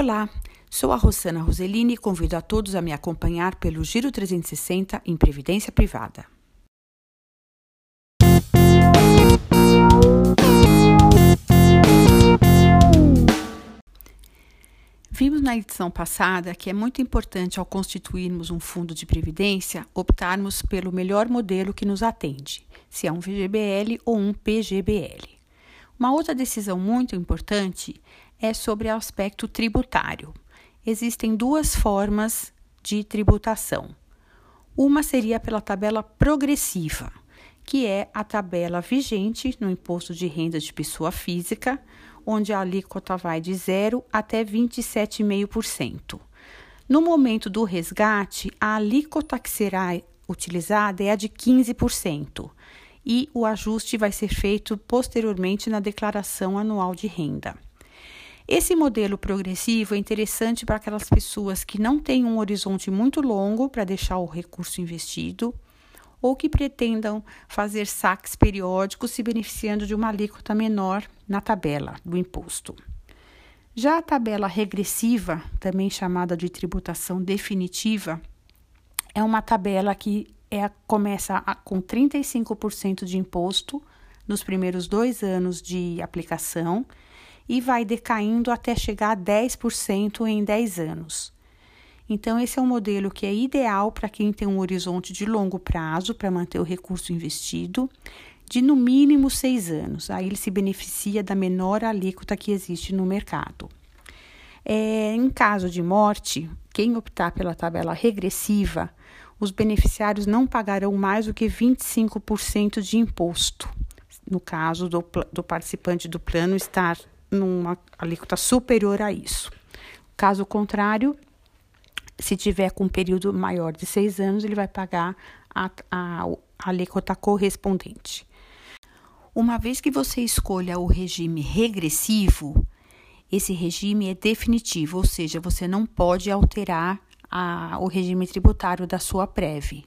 Olá, sou a Rosana Roselini e convido a todos a me acompanhar pelo Giro 360 em Previdência Privada. Vimos na edição passada que é muito importante ao constituirmos um fundo de previdência optarmos pelo melhor modelo que nos atende, se é um VGBL ou um PGBL. Uma outra decisão muito importante é sobre o aspecto tributário. Existem duas formas de tributação. Uma seria pela tabela progressiva, que é a tabela vigente no imposto de renda de pessoa física, onde a alíquota vai de 0 até 27,5%. No momento do resgate, a alíquota que será utilizada é a de 15% e o ajuste vai ser feito posteriormente na declaração anual de renda. Esse modelo progressivo é interessante para aquelas pessoas que não têm um horizonte muito longo para deixar o recurso investido ou que pretendam fazer saques periódicos se beneficiando de uma alíquota menor na tabela do imposto. Já a tabela regressiva, também chamada de tributação definitiva, é uma tabela que é, começa a, com 35% de imposto nos primeiros dois anos de aplicação e vai decaindo até chegar a 10% em 10 anos. Então, esse é um modelo que é ideal para quem tem um horizonte de longo prazo para manter o recurso investido, de no mínimo seis anos. Aí ele se beneficia da menor alíquota que existe no mercado. É, em caso de morte, quem optar pela tabela regressiva, os beneficiários não pagarão mais do que 25% de imposto, no caso do, do participante do plano estar numa alíquota superior a isso. Caso contrário, se tiver com um período maior de seis anos, ele vai pagar a, a, a alíquota correspondente. Uma vez que você escolha o regime regressivo, esse regime é definitivo, ou seja, você não pode alterar a, o regime tributário da sua PREV.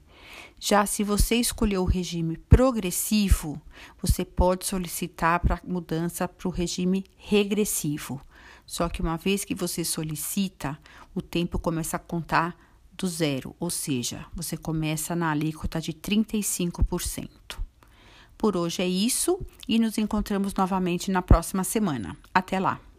Já se você escolheu o regime progressivo, você pode solicitar para mudança para o regime regressivo. Só que uma vez que você solicita, o tempo começa a contar do zero, ou seja, você começa na alíquota de 35%. Por hoje é isso e nos encontramos novamente na próxima semana. Até lá!